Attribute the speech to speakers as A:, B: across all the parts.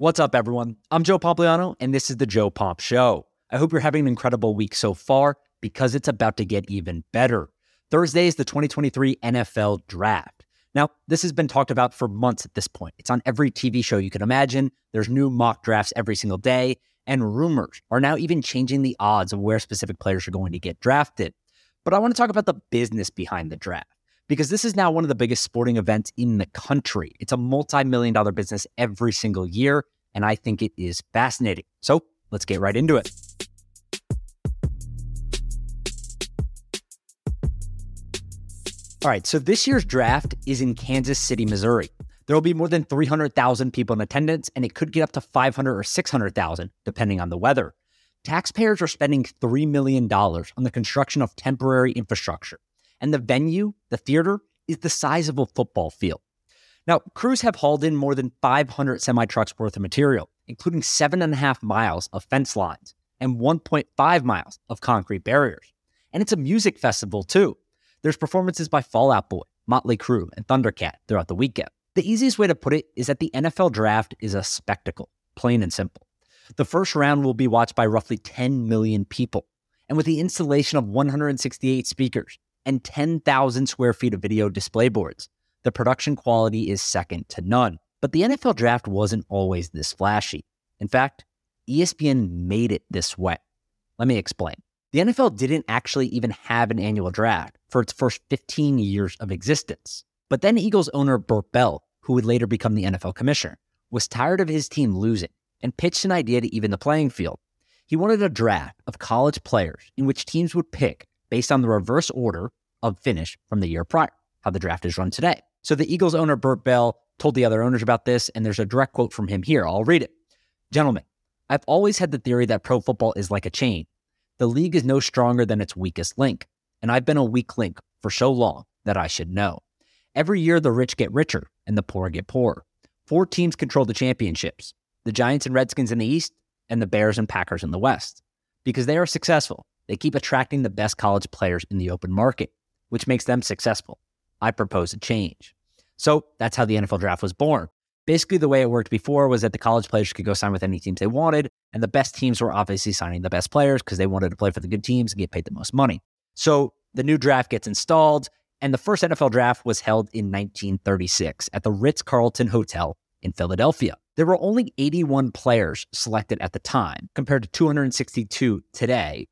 A: What's up, everyone? I'm Joe Pompliano, and this is the Joe Pomp Show. I hope you're having an incredible week so far because it's about to get even better. Thursday is the 2023 NFL Draft. Now, this has been talked about for months at this point. It's on every TV show you can imagine. There's new mock drafts every single day, and rumors are now even changing the odds of where specific players are going to get drafted. But I want to talk about the business behind the draft because this is now one of the biggest sporting events in the country. It's a multi million dollar business every single year, and I think it is fascinating. So let's get right into it. All right, so this year's draft is in Kansas City, Missouri. There will be more than 300,000 people in attendance, and it could get up to 500 or 600,000, depending on the weather. Taxpayers are spending $3 million on the construction of temporary infrastructure. And the venue, the theater, is the size of a football field. Now, crews have hauled in more than 500 semi trucks worth of material, including seven and a half miles of fence lines and 1.5 miles of concrete barriers. And it's a music festival, too. There's performances by Fall Out Boy, Motley Crue, and Thundercat throughout the weekend. The easiest way to put it is that the NFL draft is a spectacle, plain and simple. The first round will be watched by roughly 10 million people. And with the installation of 168 speakers, and 10,000 square feet of video display boards. The production quality is second to none. But the NFL draft wasn't always this flashy. In fact, ESPN made it this way. Let me explain. The NFL didn't actually even have an annual draft for its first 15 years of existence. But then Eagles owner Bert Bell, who would later become the NFL commissioner, was tired of his team losing and pitched an idea to even the playing field. He wanted a draft of college players in which teams would pick based on the reverse order of finish from the year prior, how the draft is run today. So the Eagles owner, Bert Bell, told the other owners about this, and there's a direct quote from him here. I'll read it. Gentlemen, I've always had the theory that pro football is like a chain. The league is no stronger than its weakest link, and I've been a weak link for so long that I should know. Every year, the rich get richer and the poor get poorer. Four teams control the championships the Giants and Redskins in the East, and the Bears and Packers in the West. Because they are successful, they keep attracting the best college players in the open market which makes them successful. I propose a change. So that's how the NFL draft was born. Basically, the way it worked before was that the college players could go sign with any teams they wanted, and the best teams were obviously signing the best players because they wanted to play for the good teams and get paid the most money. So the new draft gets installed, and the first NFL draft was held in 1936 at the Ritz Carlton Hotel in Philadelphia. There were only 81 players selected at the time, compared to 262 today,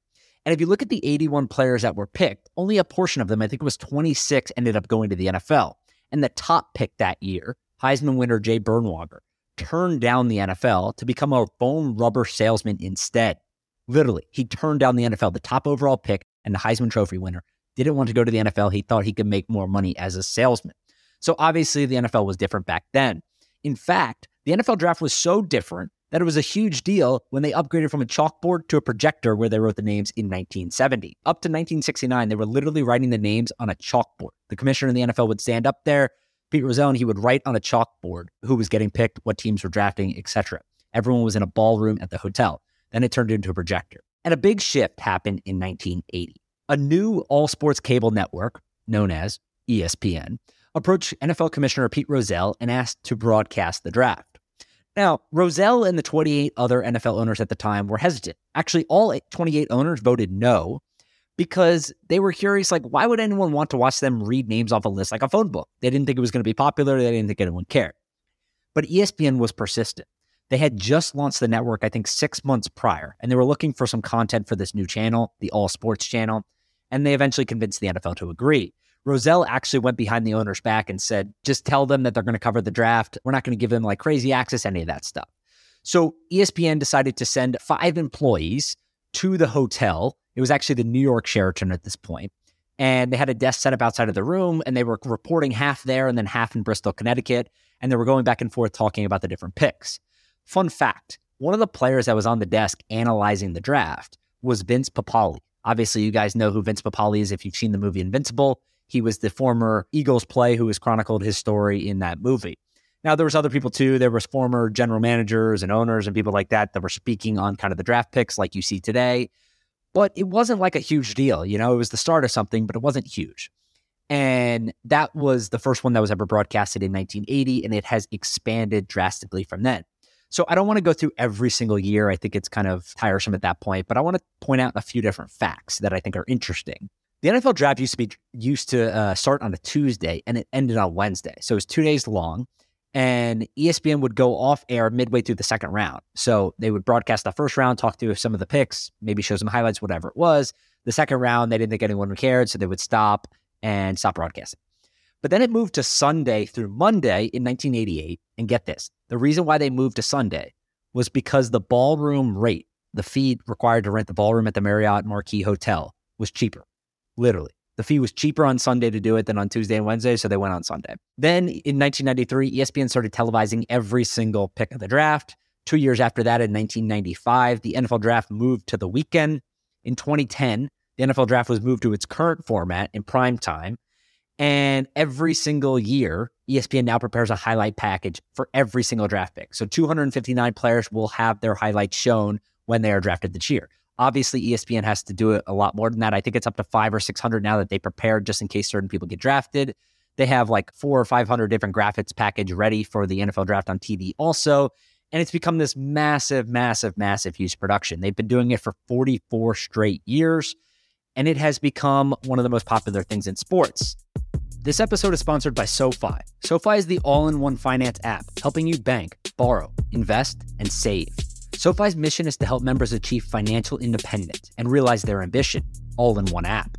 A: and if you look at the 81 players that were picked, only a portion of them, I think it was 26, ended up going to the NFL. And the top pick that year, Heisman winner Jay Berwanger, turned down the NFL to become a foam rubber salesman instead. Literally, he turned down the NFL, the top overall pick and the Heisman Trophy winner. Didn't want to go to the NFL. He thought he could make more money as a salesman. So obviously, the NFL was different back then. In fact, the NFL draft was so different that it was a huge deal when they upgraded from a chalkboard to a projector where they wrote the names in 1970. Up to 1969, they were literally writing the names on a chalkboard. The commissioner in the NFL would stand up there, Pete Rozelle, and he would write on a chalkboard who was getting picked, what teams were drafting, etc. Everyone was in a ballroom at the hotel. Then it turned into a projector. And a big shift happened in 1980. A new all sports cable network, known as ESPN, approached NFL Commissioner Pete Rozelle and asked to broadcast the draft. Now, Rozelle and the 28 other NFL owners at the time were hesitant. Actually, all 28 owners voted no because they were curious like, why would anyone want to watch them read names off a list like a phone book? They didn't think it was going to be popular. They didn't think anyone cared. But ESPN was persistent. They had just launched the network, I think, six months prior, and they were looking for some content for this new channel, the All Sports channel. And they eventually convinced the NFL to agree. Rozelle actually went behind the owner's back and said, just tell them that they're going to cover the draft. We're not going to give them like crazy access, any of that stuff. So ESPN decided to send five employees to the hotel. It was actually the New York Sheraton at this point. And they had a desk set up outside of the room and they were reporting half there and then half in Bristol, Connecticut. And they were going back and forth talking about the different picks. Fun fact one of the players that was on the desk analyzing the draft was Vince Papale. Obviously, you guys know who Vince Papale is if you've seen the movie Invincible. He was the former Eagles play who has chronicled his story in that movie. Now there was other people too. There was former general managers and owners and people like that that were speaking on kind of the draft picks like you see today. But it wasn't like a huge deal, you know, it was the start of something, but it wasn't huge. And that was the first one that was ever broadcasted in 1980, and it has expanded drastically from then. So I don't want to go through every single year. I think it's kind of tiresome at that point, but I want to point out a few different facts that I think are interesting. The NFL draft used to be used to uh, start on a Tuesday and it ended on Wednesday. So it was two days long and ESPN would go off air midway through the second round. So they would broadcast the first round, talk through some of the picks, maybe show some highlights, whatever it was. The second round, they didn't think anyone cared, so they would stop and stop broadcasting. But then it moved to Sunday through Monday in 1988. And get this the reason why they moved to Sunday was because the ballroom rate, the fee required to rent the ballroom at the Marriott Marquis Hotel, was cheaper, literally. The fee was cheaper on Sunday to do it than on Tuesday and Wednesday, so they went on Sunday. Then in 1993, ESPN started televising every single pick of the draft. Two years after that, in 1995, the NFL draft moved to the weekend. In 2010, the NFL draft was moved to its current format in prime time. And every single year, ESPN now prepares a highlight package for every single draft pick. So 259 players will have their highlights shown when they are drafted this year. Obviously, ESPN has to do it a lot more than that. I think it's up to five or 600 now that they prepared just in case certain people get drafted. They have like four or 500 different graphics package ready for the NFL draft on TV also. And it's become this massive, massive, massive huge production. They've been doing it for 44 straight years, and it has become one of the most popular things in sports. This episode is sponsored by SoFi. SoFi is the all in one finance app helping you bank, borrow, invest, and save. SoFi's mission is to help members achieve financial independence and realize their ambition, all in one app.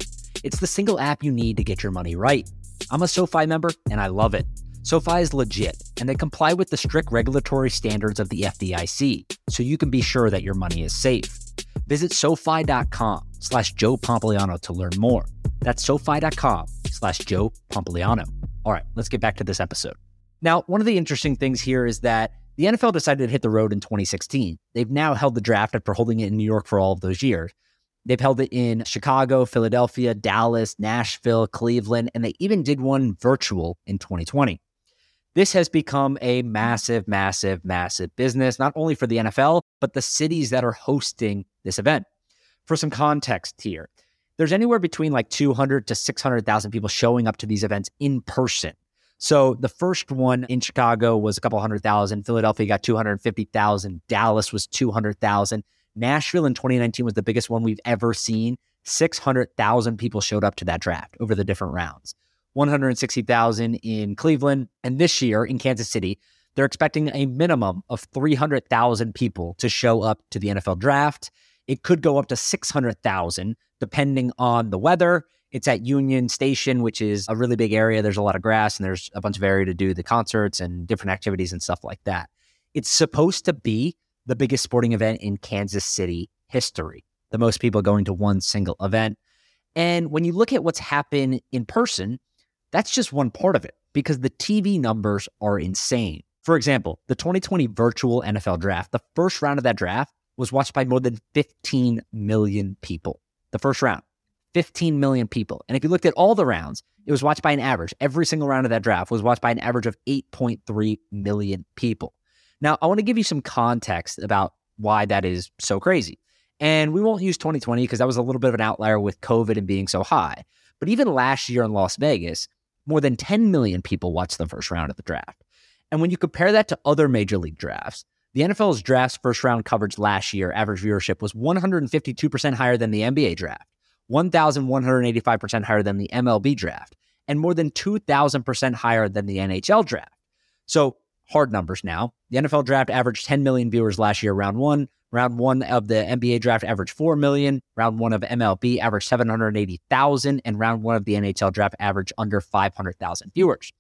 A: It's the single app you need to get your money right. I'm a SoFi member and I love it. SoFi is legit and they comply with the strict regulatory standards of the FDIC, so you can be sure that your money is safe. Visit SoFi.com slash Joe Pompliano to learn more. That's SoFi.com slash Joe Pompliano. All right, let's get back to this episode. Now, one of the interesting things here is that the NFL decided to hit the road in 2016. They've now held the draft after holding it in New York for all of those years. They've held it in Chicago, Philadelphia, Dallas, Nashville, Cleveland, and they even did one virtual in 2020. This has become a massive, massive, massive business, not only for the NFL, but the cities that are hosting this event. For some context here, there's anywhere between like 200 to 600,000 people showing up to these events in person. So the first one in Chicago was a couple hundred thousand. Philadelphia got 250,000. Dallas was 200,000. Nashville in 2019 was the biggest one we've ever seen. 600,000 people showed up to that draft over the different rounds. 160,000 in Cleveland. And this year in Kansas City, they're expecting a minimum of 300,000 people to show up to the NFL draft. It could go up to 600,000 depending on the weather it's at Union Station, which is a really big area. There's a lot of grass and there's a bunch of area to do the concerts and different activities and stuff like that. It's supposed to be the biggest sporting event in Kansas City history, the most people going to one single event. And when you look at what's happened in person, that's just one part of it because the TV numbers are insane. For example, the 2020 virtual NFL draft, the first round of that draft was watched by more than 15 million people. The first round. 15 million people. And if you looked at all the rounds, it was watched by an average. Every single round of that draft was watched by an average of 8.3 million people. Now, I want to give you some context about why that is so crazy. And we won't use 2020 because that was a little bit of an outlier with COVID and being so high. But even last year in Las Vegas, more than 10 million people watched the first round of the draft. And when you compare that to other major league drafts, the NFL's draft's first round coverage last year, average viewership was 152% higher than the NBA draft. 1,185% higher than the MLB draft and more than 2,000% higher than the NHL draft. So, hard numbers now. The NFL draft averaged 10 million viewers last year, round one. Round one of the NBA draft averaged 4 million. Round one of MLB averaged 780,000. And round one of the NHL draft averaged under 500,000 viewers.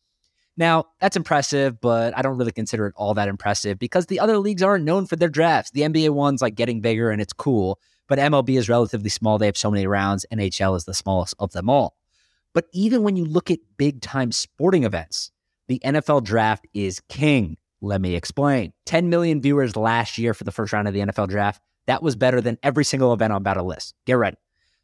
A: Now, that's impressive, but I don't really consider it all that impressive because the other leagues aren't known for their drafts. The NBA one's like getting bigger and it's cool but MLB is relatively small. They have so many rounds. NHL is the smallest of them all. But even when you look at big time sporting events, the NFL draft is king. Let me explain. 10 million viewers last year for the first round of the NFL draft. That was better than every single event on Battle List. Get ready.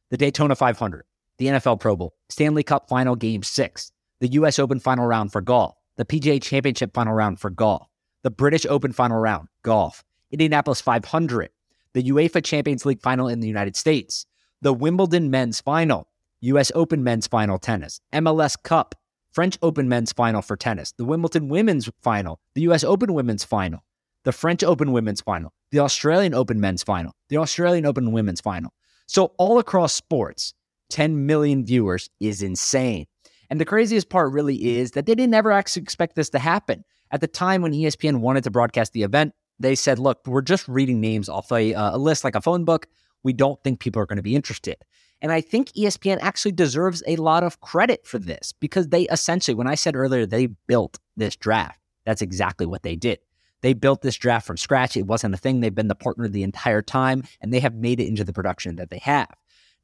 A: The Daytona 500, the NFL Pro Bowl, Stanley Cup Final Game 6, the US Open Final Round for golf, the PGA Championship Final Round for golf, the British Open Final Round, golf, Indianapolis 500, the UEFA Champions League final in the United States, the Wimbledon men's final, US Open men's final tennis, MLS Cup, French Open men's final for tennis, the Wimbledon women's final, the US Open women's final, the French Open women's final, the Australian Open men's final, the Australian Open women's final. So, all across sports, 10 million viewers is insane. And the craziest part really is that they didn't ever actually expect this to happen. At the time when ESPN wanted to broadcast the event, they said, look, we're just reading names off a, uh, a list like a phone book. We don't think people are going to be interested. And I think ESPN actually deserves a lot of credit for this because they essentially, when I said earlier, they built this draft, that's exactly what they did. They built this draft from scratch. It wasn't a thing. They've been the partner the entire time and they have made it into the production that they have.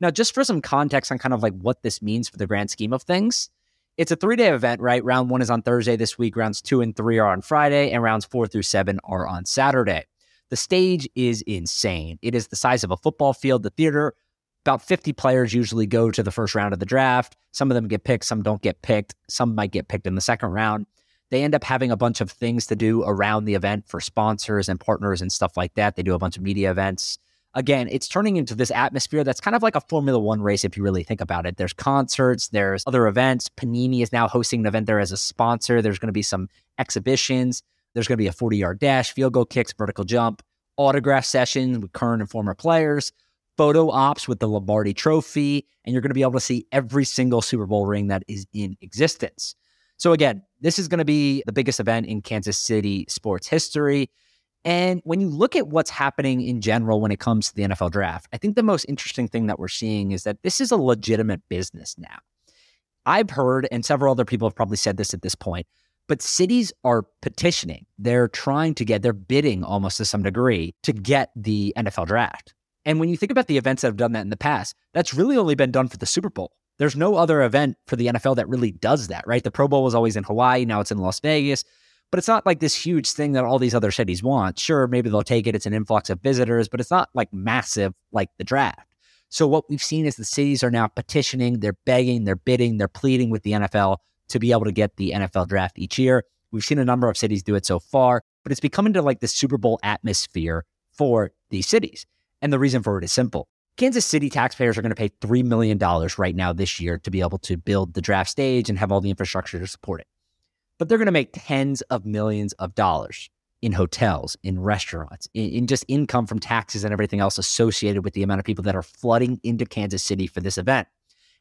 A: Now, just for some context on kind of like what this means for the grand scheme of things, it's a three day event, right? Round one is on Thursday this week, rounds two and three are on Friday, and rounds four through seven are on Saturday. The stage is insane. It is the size of a football field. The theater about 50 players usually go to the first round of the draft. Some of them get picked, some don't get picked, some might get picked in the second round. They end up having a bunch of things to do around the event for sponsors and partners and stuff like that. They do a bunch of media events. Again, it's turning into this atmosphere that's kind of like a Formula One race if you really think about it. There's concerts, there's other events. Panini is now hosting an event there as a sponsor. There's going to be some exhibitions. There's going to be a 40 yard dash, field goal kicks, vertical jump, autograph sessions with current and former players photo ops with the Lombardi Trophy, and you're going to be able to see every single Super Bowl ring that is in existence. So, again, this is going to be the biggest event in Kansas City sports history. And when you look at what's happening in general when it comes to the NFL draft, I think the most interesting thing that we're seeing is that this is a legitimate business now. I've heard, and several other people have probably said this at this point, but cities are petitioning. They're trying to get, they're bidding almost to some degree to get the NFL draft. And when you think about the events that have done that in the past, that's really only been done for the Super Bowl. There's no other event for the NFL that really does that, right? The Pro Bowl was always in Hawaii, now it's in Las Vegas, but it's not like this huge thing that all these other cities want. Sure, maybe they'll take it, it's an influx of visitors, but it's not like massive like the draft. So what we've seen is the cities are now petitioning, they're begging, they're bidding, they're pleading with the NFL to be able to get the NFL draft each year. We've seen a number of cities do it so far, but it's becoming to like the Super Bowl atmosphere for these cities. And the reason for it is simple. Kansas City taxpayers are going to pay $3 million right now this year to be able to build the draft stage and have all the infrastructure to support it. But they're going to make tens of millions of dollars in hotels, in restaurants, in, in, just income from taxes and everything else associated with the amount of people that are flooding into Kansas City for this event.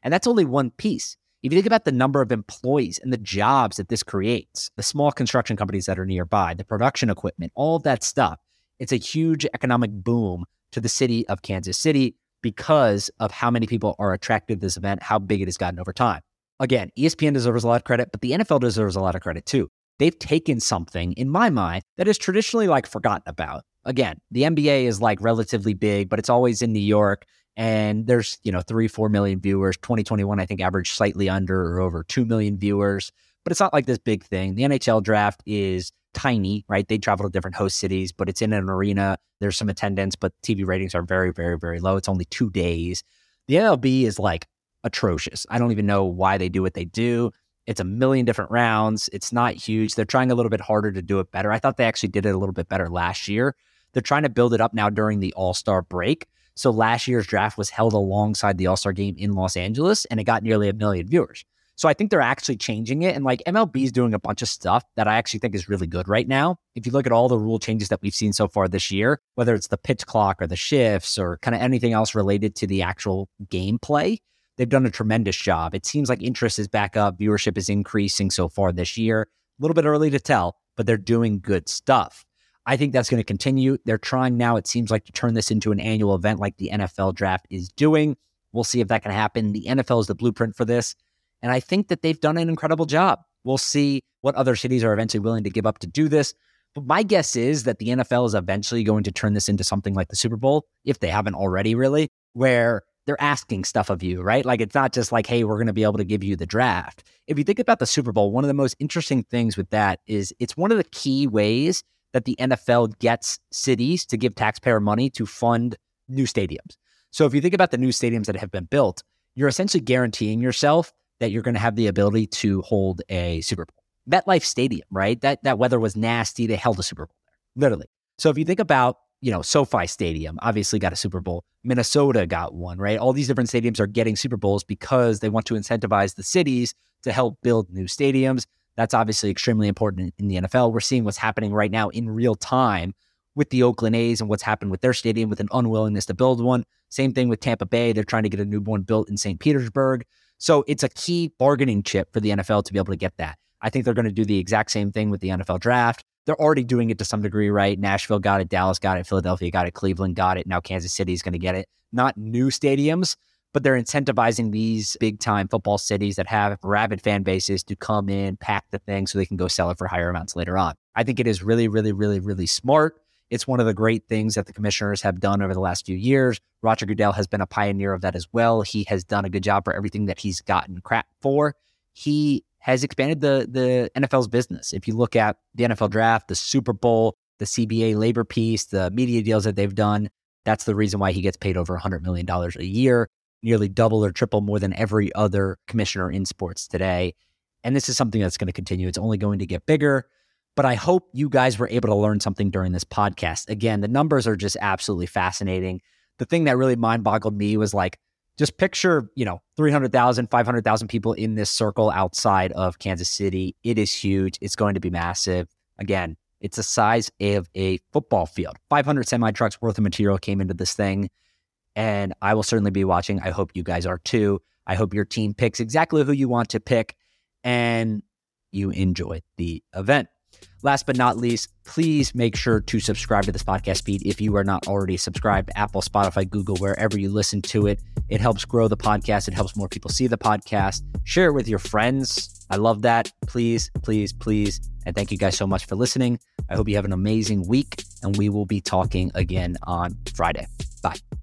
A: And that's only one piece. If you think about the number of employees and the jobs that this creates, the small construction companies that are nearby, the production equipment, all of that stuff, it's a huge economic boom to the city of Kansas City because of how many people are attracted to this event, how big it has gotten over time. Again, ESPN deserves a lot of credit, but the NFL deserves a lot of credit too. They've taken something, in my mind, that is traditionally like forgotten about. Again, the NBA is like relatively big, but it's always in New York and there's, you know, three, four million viewers. 2021, I think, averaged slightly under or over 2 million viewers, but it's not like this big thing. The NHL draft is tiny, right? They travel to different host cities, but it's in an arena. There's some attendance, but TV ratings are very, very, very low. It's only two days. The MLB is like atrocious. I don't even know why they do what they do. It's a million different rounds. It's not huge. They're trying a little bit harder to do it better. I thought they actually did it a little bit better last year. They're trying to build it up now during the All Star break. So last year's draft was held alongside the All Star game in Los Angeles, and it got nearly a million viewers. So I think they're actually changing it. And like MLB is doing a bunch of stuff that I actually think is really good right now. If you look at all the rule changes that we've seen so far this year, whether it's the pitch clock or the shifts or kind of anything else related to the actual gameplay, they've done a tremendous job. It seems like interest is back up, viewership is increasing so far this year. A little bit early to tell, but they're doing good stuff. I think that's going to continue. They're trying now, it seems like, to turn this into an annual event like the NFL draft is doing. We'll see if that can happen. The NFL is the blueprint for this. And I think that they've done an incredible job. We'll see what other cities are eventually willing to give up to do this. But my guess is that the NFL is eventually going to turn this into something like the Super Bowl, if they haven't already, really, where they're asking stuff of you, right? Like it's not just like, hey, we're going to be able to give you the draft. If you think about the Super Bowl, one of the most interesting things with that is it's one of the key ways that the NFL gets cities to give taxpayer money to fund new stadiums. So if you think about the new stadiums that have been built, you're essentially guaranteeing yourself that you're going to have the ability to hold a Super Bowl. MetLife Stadium, right? That that weather was nasty. They held a Super Bowl there, literally. So if you think about, you know, SoFi Stadium obviously got a Super Bowl. Minnesota got one, right? All these different stadiums are getting Super Bowls because they want to incentivize the cities to help build new stadiums. That's obviously extremely important in the NFL. We're seeing what's happening right now in real time with the Oakland A's and what's happened with their stadium with an unwillingness to build one. Same thing with Tampa Bay. They're trying to get a new one built in St. Petersburg. So it's a key bargaining chip for the NFL to be able to get that. I think they're going to do the exact same thing with the NFL draft. They're already doing it to some degree, right? Nashville got it, Dallas got it, Philadelphia got it, Cleveland got it. Now Kansas City is going to get it. Not new stadiums, but they're incentivizing these big time football cities that have rabid fan bases to come in, pack the thing so they can go sell it for higher amounts later on. I think it is really, really, really, really smart. It's one of the great things that the commissioners have done over the last few years. Roger Goodell has been a pioneer of that as well. He has done a good job for everything that he's gotten crap for. He has expanded the the NFL's business. If you look at the NFL draft, the Super Bowl, the CBA labor piece, the media deals that they've done, that's the reason why he gets paid over $100 million a year, nearly double or triple more than every other commissioner in sports today. And this is something that's going to continue. It's only going to get bigger. But I hope you guys were able to learn something during this podcast. Again, the numbers are just absolutely fascinating. The thing that really mind boggled me was like, just picture, you know, 300,000, 500,000 people in this circle outside of Kansas City. It is huge. It's going to be massive. Again, it's the size of a football field. 500 semi trucks worth of material came into this thing. And I will certainly be watching. I hope you guys are too. I hope your team picks exactly who you want to pick and you enjoy the event. Last but not least, please make sure to subscribe to this podcast feed if you are not already subscribed Apple, Spotify, Google, wherever you listen to it. It helps grow the podcast. It helps more people see the podcast. Share it with your friends. I love that. Please, please, please. And thank you guys so much for listening. I hope you have an amazing week, and we will be talking again on Friday. Bye.